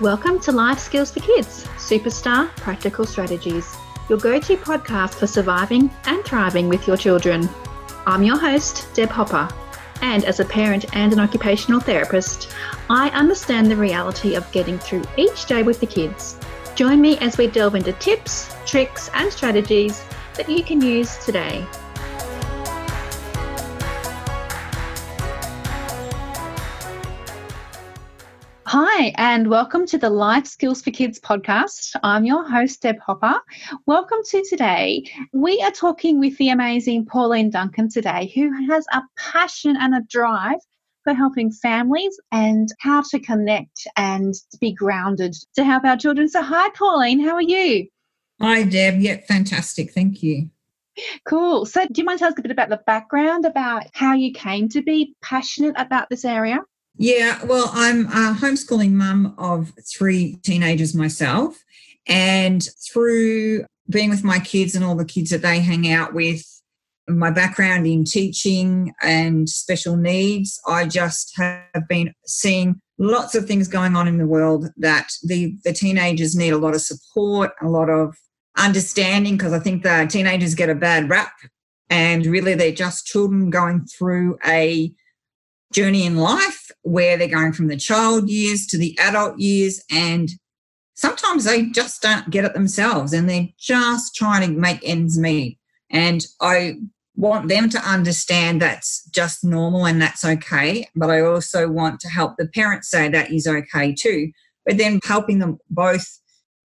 Welcome to Life Skills for Kids Superstar Practical Strategies, your go to podcast for surviving and thriving with your children. I'm your host, Deb Hopper, and as a parent and an occupational therapist, I understand the reality of getting through each day with the kids. Join me as we delve into tips, tricks, and strategies that you can use today. Hi, and welcome to the Life Skills for Kids podcast. I'm your host, Deb Hopper. Welcome to today. We are talking with the amazing Pauline Duncan today, who has a passion and a drive for helping families and how to connect and be grounded to help our children. So, hi, Pauline, how are you? Hi, Deb. Yeah, fantastic. Thank you. Cool. So, do you mind telling us a bit about the background about how you came to be passionate about this area? Yeah, well, I'm a homeschooling mum of three teenagers myself. And through being with my kids and all the kids that they hang out with, my background in teaching and special needs, I just have been seeing lots of things going on in the world that the, the teenagers need a lot of support, a lot of understanding, because I think the teenagers get a bad rap and really they're just children going through a journey in life where they're going from the child years to the adult years and sometimes they just don't get it themselves and they're just trying to make ends meet. And i want them to understand that's just normal and that's okay but i also want to help the parents say that is okay too but then helping them both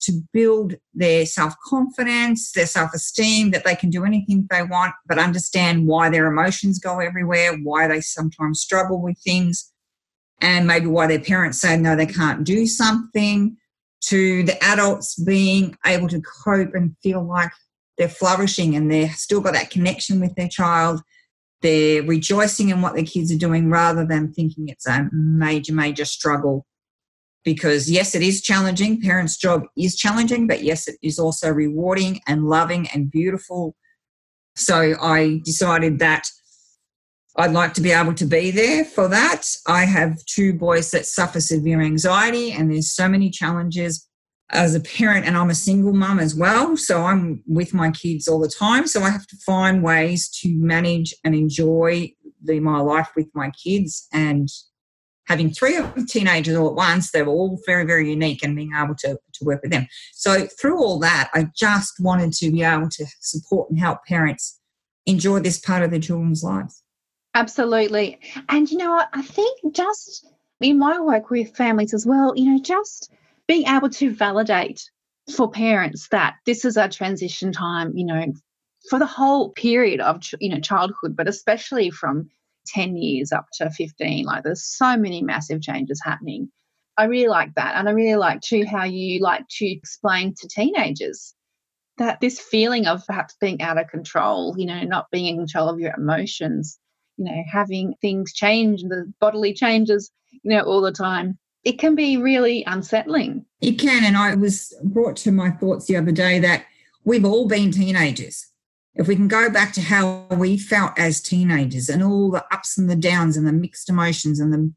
to build their self confidence, their self esteem, that they can do anything they want, but understand why their emotions go everywhere, why they sometimes struggle with things, and maybe why their parents say no, they can't do something, to the adults being able to cope and feel like they're flourishing and they've still got that connection with their child. They're rejoicing in what their kids are doing rather than thinking it's a major, major struggle because yes, it is challenging. Parents' job is challenging, but yes, it is also rewarding and loving and beautiful. So I decided that I'd like to be able to be there for that. I have two boys that suffer severe anxiety, and there's so many challenges as a parent, and I'm a single mum as well. So I'm with my kids all the time. So I have to find ways to manage and enjoy the, my life with my kids and having three teenagers all at once, they were all very, very unique and being able to, to work with them. So through all that, I just wanted to be able to support and help parents enjoy this part of their children's lives. Absolutely. And you know? I think just in my work with families as well, you know, just being able to validate for parents that this is a transition time, you know, for the whole period of you know childhood, but especially from 10 years up to 15. Like there's so many massive changes happening. I really like that. And I really like too how you like to explain to teenagers that this feeling of perhaps being out of control, you know, not being in control of your emotions, you know, having things change, the bodily changes, you know, all the time. It can be really unsettling. It can. And I was brought to my thoughts the other day that we've all been teenagers if we can go back to how we felt as teenagers and all the ups and the downs and the mixed emotions and the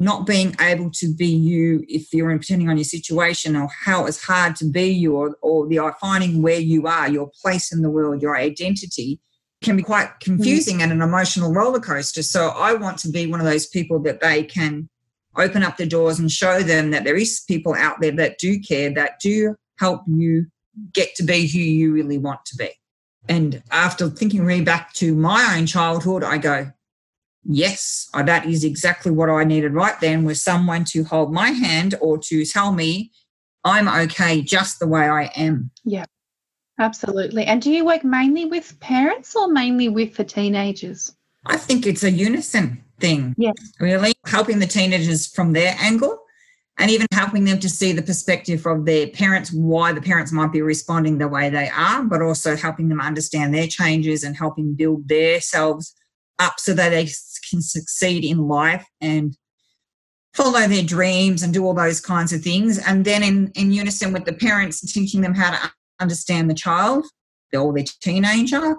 not being able to be you if you're depending on your situation or how it's hard to be you or, or the finding where you are your place in the world your identity can be quite confusing mm. and an emotional roller coaster so i want to be one of those people that they can open up the doors and show them that there is people out there that do care that do help you get to be who you really want to be and after thinking really back to my own childhood, I go, yes, uh, that is exactly what I needed right then was someone to hold my hand or to tell me I'm okay just the way I am. Yeah, absolutely. And do you work mainly with parents or mainly with the teenagers? I think it's a unison thing. Yeah. Really helping the teenagers from their angle and even helping them to see the perspective of their parents, why the parents might be responding the way they are, but also helping them understand their changes and helping build themselves up so that they can succeed in life and follow their dreams and do all those kinds of things. And then in, in unison with the parents, teaching them how to understand the child or their teenager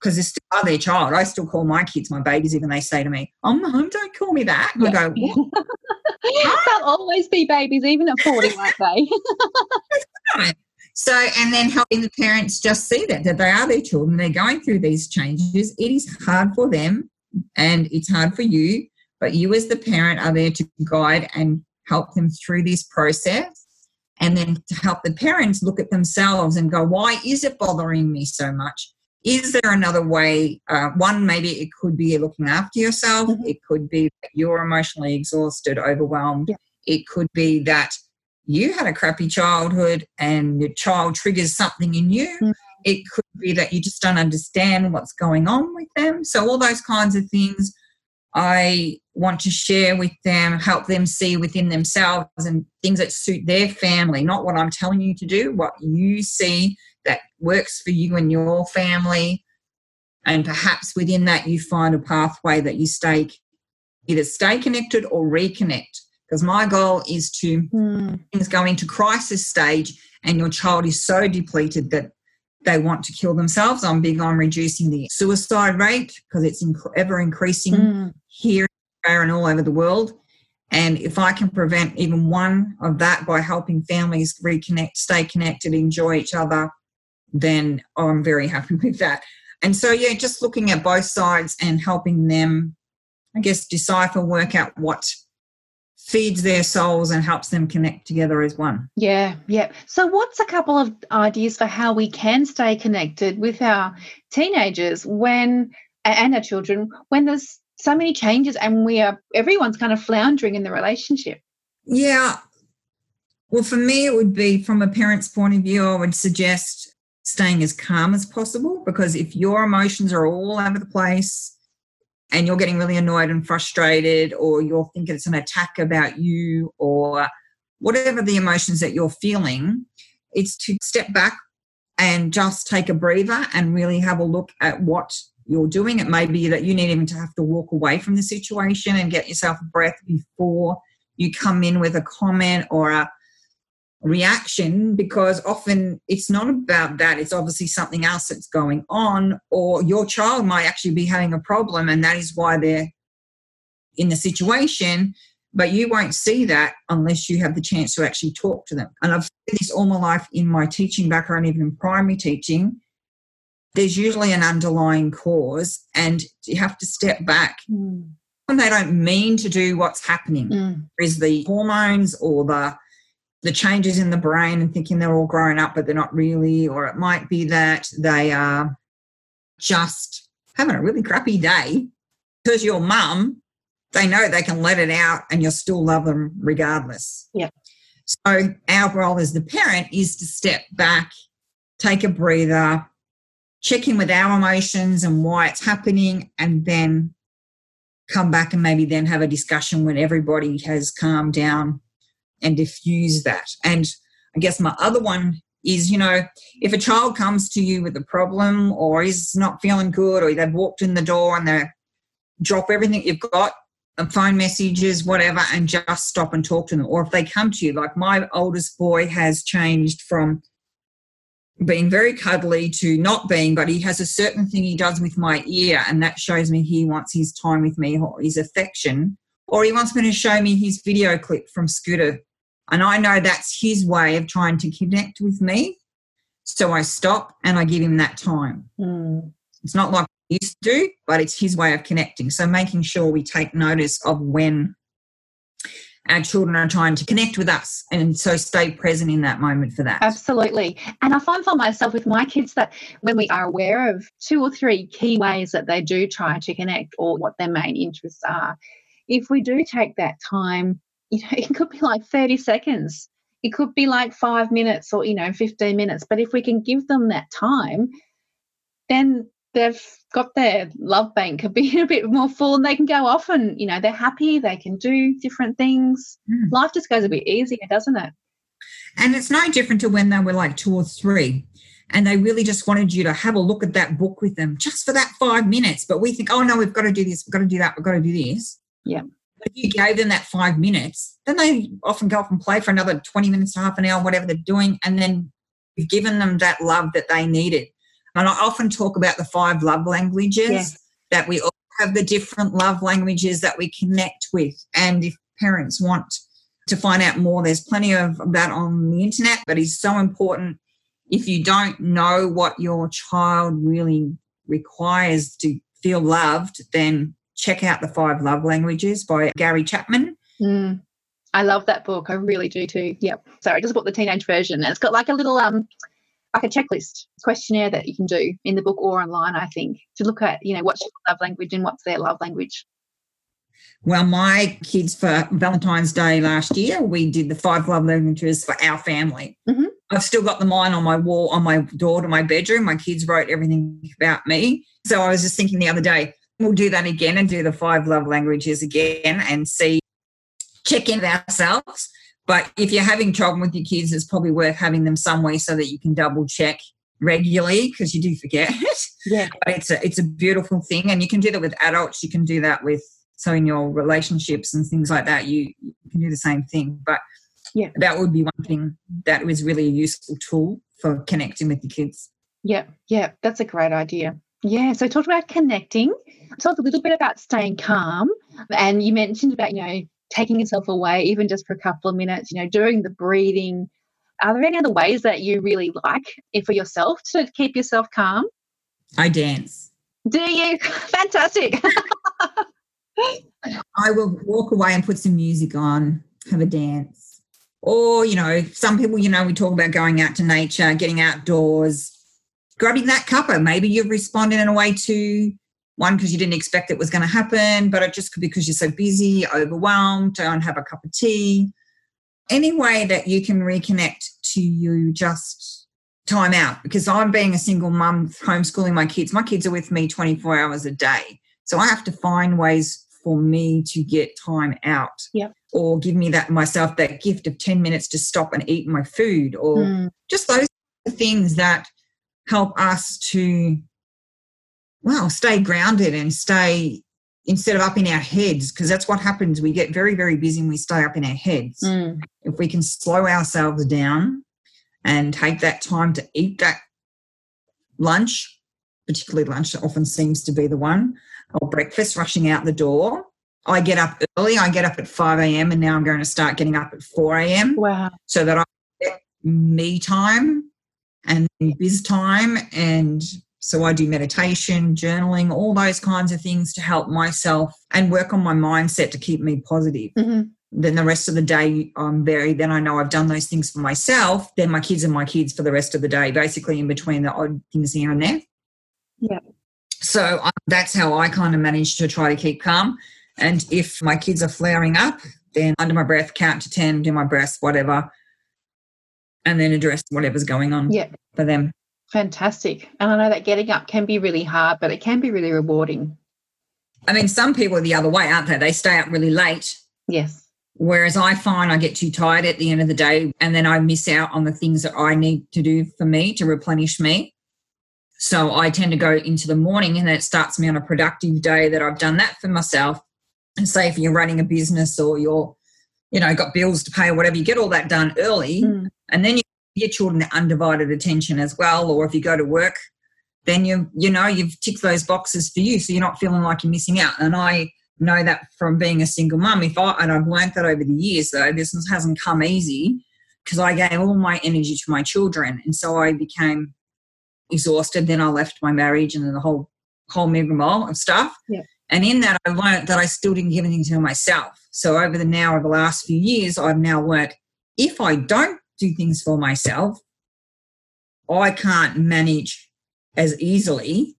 because they still are their child. I still call my kids my babies, even they say to me, "Oh, mom, don't call me that." Yeah. I go, They'll always be babies, even at 40, won't they? right. So, and then helping the parents just see that, that they are their children, they're going through these changes. It is hard for them and it's hard for you, but you as the parent are there to guide and help them through this process. And then to help the parents look at themselves and go, why is it bothering me so much? Is there another way? Uh, one, maybe it could be looking after yourself. Mm-hmm. It could be that you're emotionally exhausted, overwhelmed. Yeah. It could be that you had a crappy childhood and your child triggers something in you. Mm-hmm. It could be that you just don't understand what's going on with them. So, all those kinds of things I want to share with them, help them see within themselves and things that suit their family, not what I'm telling you to do, what you see that works for you and your family. And perhaps within that, you find a pathway that you stay either stay connected or reconnect because my goal is to mm. things go into crisis stage and your child is so depleted that they want to kill themselves. I'm big on reducing the suicide rate because it's ever increasing mm. here and all over the world. And if I can prevent even one of that by helping families reconnect, stay connected, enjoy each other, then oh, I'm very happy with that. And so, yeah, just looking at both sides and helping them, I guess, decipher, work out what feeds their souls and helps them connect together as one. Yeah, yeah. So, what's a couple of ideas for how we can stay connected with our teenagers when and our children when there's so many changes and we are everyone's kind of floundering in the relationship? Yeah. Well, for me, it would be from a parent's point of view, I would suggest staying as calm as possible because if your emotions are all over the place, and you're getting really annoyed and frustrated, or you're thinking it's an attack about you, or whatever the emotions that you're feeling, it's to step back and just take a breather and really have a look at what you're doing. It may be that you need even to have to walk away from the situation and get yourself a breath before you come in with a comment or a reaction because often it's not about that. It's obviously something else that's going on or your child might actually be having a problem and that is why they're in the situation. But you won't see that unless you have the chance to actually talk to them. And i've seen this all my life in my teaching background even in primary teaching. There's usually an underlying cause and you have to step back. Mm. when they don't mean to do what's happening. Mm. is the hormones or the the changes in the brain and thinking they're all grown up, but they're not really, or it might be that they are just having a really crappy day because your mum, they know they can let it out and you'll still love them regardless. Yeah. So our role as the parent is to step back, take a breather, check in with our emotions and why it's happening, and then come back and maybe then have a discussion when everybody has calmed down and diffuse that. And I guess my other one is, you know, if a child comes to you with a problem or is not feeling good or they've walked in the door and they drop everything you've got, um, phone messages, whatever, and just stop and talk to them. Or if they come to you, like my oldest boy has changed from being very cuddly to not being, but he has a certain thing he does with my ear, and that shows me he wants his time with me or his affection. Or he wants me to show me his video clip from Scooter and I know that's his way of trying to connect with me. So I stop and I give him that time. Mm. It's not like I used to do, but it's his way of connecting. So making sure we take notice of when our children are trying to connect with us and so stay present in that moment for that absolutely and i find for myself with my kids that when we are aware of two or three key ways that they do try to connect or what their main interests are if we do take that time you know, it could be like 30 seconds. It could be like five minutes or, you know, 15 minutes. But if we can give them that time, then they've got their love bank could be a bit more full and they can go off and, you know, they're happy, they can do different things. Mm. Life just goes a bit easier, doesn't it? And it's no different to when they were like two or three and they really just wanted you to have a look at that book with them just for that five minutes. But we think, oh no, we've got to do this, we've got to do that, we've got to do this. Yeah if you gave them that five minutes, then they often go off and play for another 20 minutes, half an hour, whatever they're doing. And then you've given them that love that they needed. And I often talk about the five love languages yes. that we all have the different love languages that we connect with. And if parents want to find out more. There's plenty of that on the internet, but it's so important. If you don't know what your child really requires to feel loved, then check out The Five Love Languages by Gary Chapman. Mm. I love that book. I really do too. Yep. Sorry, I just bought the teenage version. And it's got like a little um like a checklist questionnaire that you can do in the book or online, I think, to look at, you know, what's your love language and what's their love language. Well, my kids for Valentine's Day last year, we did the five love languages for our family. Mm-hmm. I've still got the mine on my wall, on my door to my bedroom. My kids wrote everything about me. So I was just thinking the other day, we'll do that again and do the five love languages again and see, check in with ourselves. But if you're having trouble with your kids, it's probably worth having them somewhere so that you can double check regularly because you do forget. Yeah. but it's a it's a beautiful thing. And you can do that with adults. You can do that with so in your relationships and things like that, you, you can do the same thing. But yeah, that would be one thing that was really a useful tool for connecting with your kids. Yeah, yeah, that's a great idea. Yeah, so talk about connecting. Talk a little bit about staying calm, and you mentioned about you know taking yourself away even just for a couple of minutes. You know, doing the breathing. Are there any other ways that you really like for yourself to keep yourself calm? I dance. Do you? Fantastic. I will walk away and put some music on, have a dance. Or, you know, some people, you know, we talk about going out to nature, getting outdoors, grabbing that cuppa. Maybe you've responded in a way to one because you didn't expect it was going to happen, but it just could be because you're so busy, overwhelmed, don't have a cup of tea. Any way that you can reconnect to you just time out because I'm being a single mum homeschooling my kids. My kids are with me 24 hours a day. So I have to find ways for me to get time out yep. or give me that myself that gift of 10 minutes to stop and eat my food or Mm. just those things that help us to well stay grounded and stay instead of up in our heads because that's what happens we get very very busy and we stay up in our heads Mm. if we can slow ourselves down and take that time to eat that lunch particularly lunch often seems to be the one or breakfast rushing out the door i get up early i get up at 5 a.m and now i'm going to start getting up at 4 a.m Wow. so that i get me time and biz time and so i do meditation journaling all those kinds of things to help myself and work on my mindset to keep me positive hmm then the rest of the day I'm very then I know I've done those things for myself. Then my kids are my kids for the rest of the day, basically in between the odd things here and there. Yeah. So um, that's how I kind of manage to try to keep calm. And if my kids are flaring up, then under my breath, count to ten, do my breath, whatever, and then address whatever's going on Yeah. for them. Fantastic. And I know that getting up can be really hard, but it can be really rewarding. I mean, some people are the other way, aren't they? They stay up really late Yes. Whereas I find I get too tired at the end of the day and then I miss out on the things that I need to do for me to replenish me. So I tend to go into the morning and then it starts me on a productive day that I've done that for myself. And say if you're running a business or you're, you know, got bills to pay or whatever, you get all that done early Mm. And then you your children undivided attention as well. Or if you go to work, then you you know you've ticked those boxes for you, so you're not feeling like you're missing out. And I know that from being a single mum. If I and I've learned that over the years, though this hasn't come easy because I gave all my energy to my children, and so I became exhausted. Then I left my marriage, and then the whole whole rigmarole of stuff. Yeah. And in that, I learned that I still didn't give anything to myself. So over the now over the last few years, I've now learned if I don't do things for myself, I can't manage as easily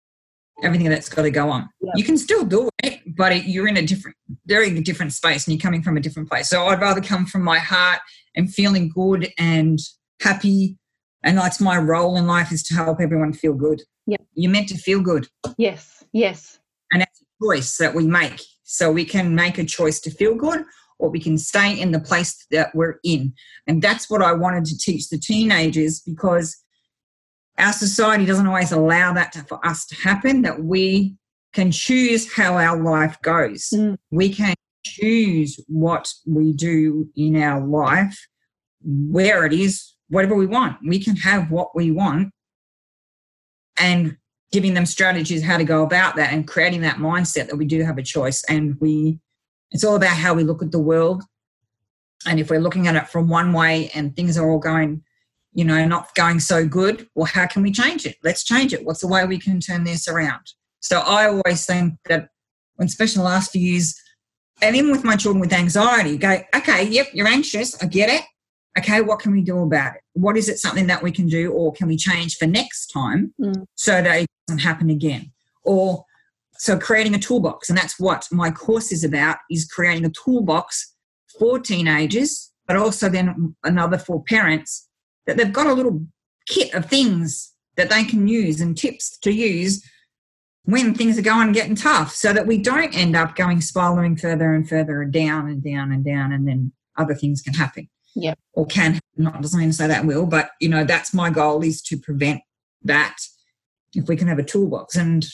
everything that's got to go on. You can still do it, but it, you're in a different, very different space and you're coming from a different place. So I'd rather come from my heart and feeling good and happy. And that's my role in life is to help everyone feel good. Yeah. You're meant to feel good. Yes. Yes. And that's a choice that we make. So we can make a choice to feel good or we can stay in the place that we're in. And that's what I wanted to teach the teenagers because our society doesn't always allow that to, for us to happen, that we can choose how our life goes. Mm. We can choose what we do in our life, where it is, whatever we want. We can have what we want and giving them strategies how to go about that and creating that mindset that we do have a choice and we it's all about how we look at the world And if we're looking at it from one way and things are all going, you know, not going so good, well, how can we change it? Let's change it. What's the way we can turn this around? So I always think that, when especially the last few years, and even with my children with anxiety, go, okay, yep, you're anxious. I get it. Okay, what can we do about it? What is it something that we can do or can we change for next time mm. so that it doesn't happen again? Or so creating a toolbox, and that's what my course is about, is creating a toolbox for teenagers, but also then another for parents that they've got a little kit of things that they can use and tips to use when things are going and getting tough so that we don't end up going spiraling further and further and down and down and down and then other things can happen. Yeah. Or can not doesn't mean to say that will, but you know, that's my goal is to prevent that if we can have a toolbox. And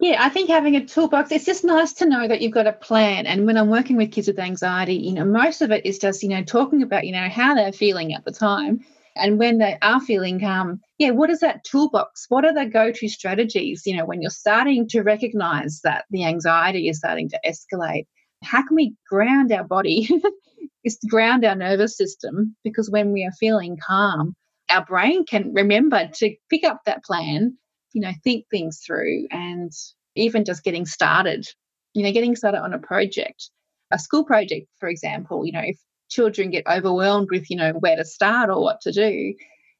yeah, I think having a toolbox, it's just nice to know that you've got a plan. And when I'm working with kids with anxiety, you know, most of it is just, you know, talking about, you know, how they're feeling at the time and when they are feeling calm, yeah, what is that toolbox? What are the go to strategies? You know, when you're starting to recognize that the anxiety is starting to escalate, how can we ground our body? is ground our nervous system because when we are feeling calm, our brain can remember to pick up that plan, you know, think things through and even just getting started, you know, getting started on a project, a school project, for example, you know, if children get overwhelmed with you know where to start or what to do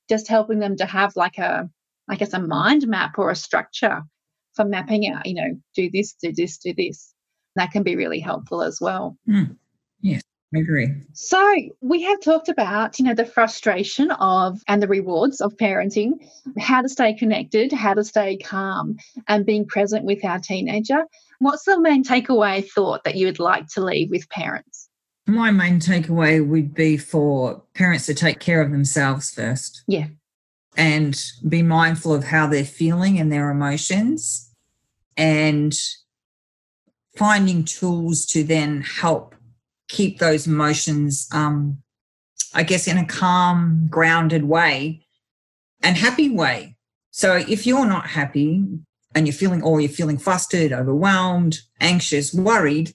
just helping them to have like a i guess a mind map or a structure for mapping out you know do this do this do this that can be really helpful as well mm. I agree. So we have talked about, you know, the frustration of and the rewards of parenting, how to stay connected, how to stay calm, and being present with our teenager. What's the main takeaway thought that you would like to leave with parents? My main takeaway would be for parents to take care of themselves first. Yeah. And be mindful of how they're feeling and their emotions and finding tools to then help keep those emotions, um, I guess, in a calm, grounded way and happy way. So if you're not happy and you're feeling, or you're feeling flustered, overwhelmed, anxious, worried,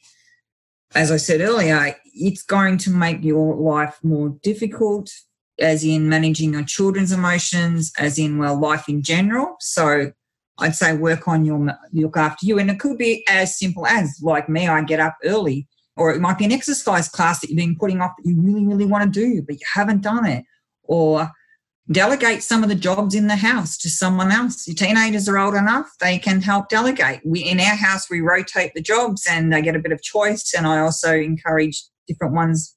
as I said earlier, it's going to make your life more difficult, as in managing your children's emotions, as in, well, life in general. So I'd say work on your look after you. And it could be as simple as, like me, I get up early, or it might be an exercise class that you've been putting off that you really, really want to do, but you haven't done it. Or delegate some of the jobs in the house to someone else. Your teenagers are old enough, they can help delegate. We in our house we rotate the jobs and they get a bit of choice. And I also encourage different ones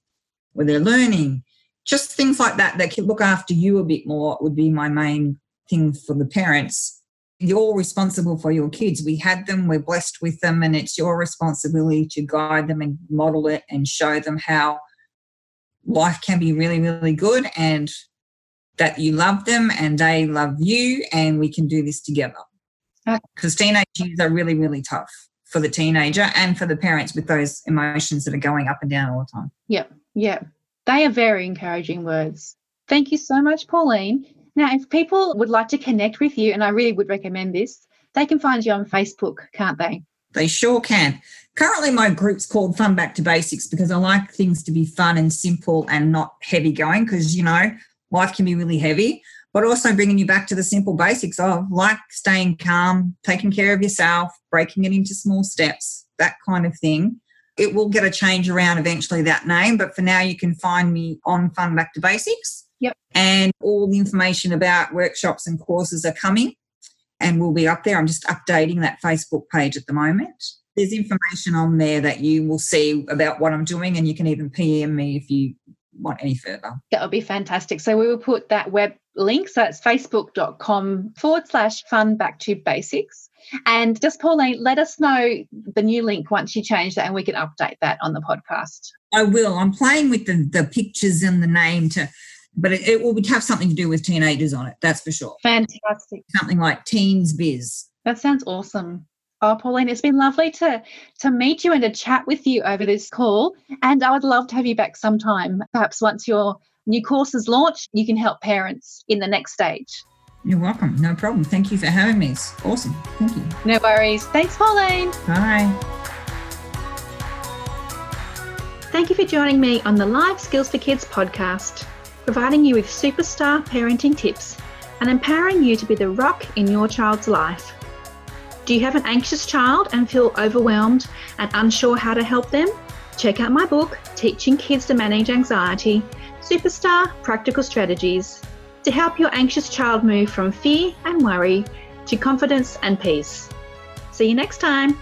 where they're learning. Just things like that that can look after you a bit more would be my main thing for the parents. You're responsible for your kids. We had them, we're blessed with them, and it's your responsibility to guide them and model it and show them how life can be really, really good and that you love them and they love you and we can do this together. Because teenage years are really, really tough for the teenager and for the parents with those emotions that are going up and down all the time. Yep, yep. They are very encouraging words. Thank you so much, Pauline. Now, if people would like to connect with you, and I really would recommend this, they can find you on Facebook, can't they? They sure can. Currently, my group's called Fun Back to Basics because I like things to be fun and simple and not heavy going because, you know, life can be really heavy, but also bringing you back to the simple basics of like staying calm, taking care of yourself, breaking it into small steps, that kind of thing. It will get a change around eventually that name, but for now you can find me on Fun Back to Basics. Yep. And all the information about workshops and courses are coming and will be up there. I'm just updating that Facebook page at the moment. There's information on there that you will see about what I'm doing, and you can even PM me if you want any further. That would be fantastic. So we will put that web link. So it's facebook.com forward slash fun back to basics. And just Pauline, let us know the new link once you change that and we can update that on the podcast. I will. I'm playing with the, the pictures and the name to but it, it will have something to do with teenagers on it, that's for sure. Fantastic. Something like Teens Biz. That sounds awesome. Oh, Pauline, it's been lovely to to meet you and to chat with you over this call. And I would love to have you back sometime. Perhaps once your new course is launched, you can help parents in the next stage. You're welcome. No problem. Thank you for having me. It's awesome. Thank you. No worries. Thanks, Pauline. Bye. Thank you for joining me on the Life Skills for Kids podcast, providing you with superstar parenting tips and empowering you to be the rock in your child's life. Do you have an anxious child and feel overwhelmed and unsure how to help them? Check out my book, Teaching Kids to Manage Anxiety Superstar Practical Strategies, to help your anxious child move from fear and worry to confidence and peace. See you next time.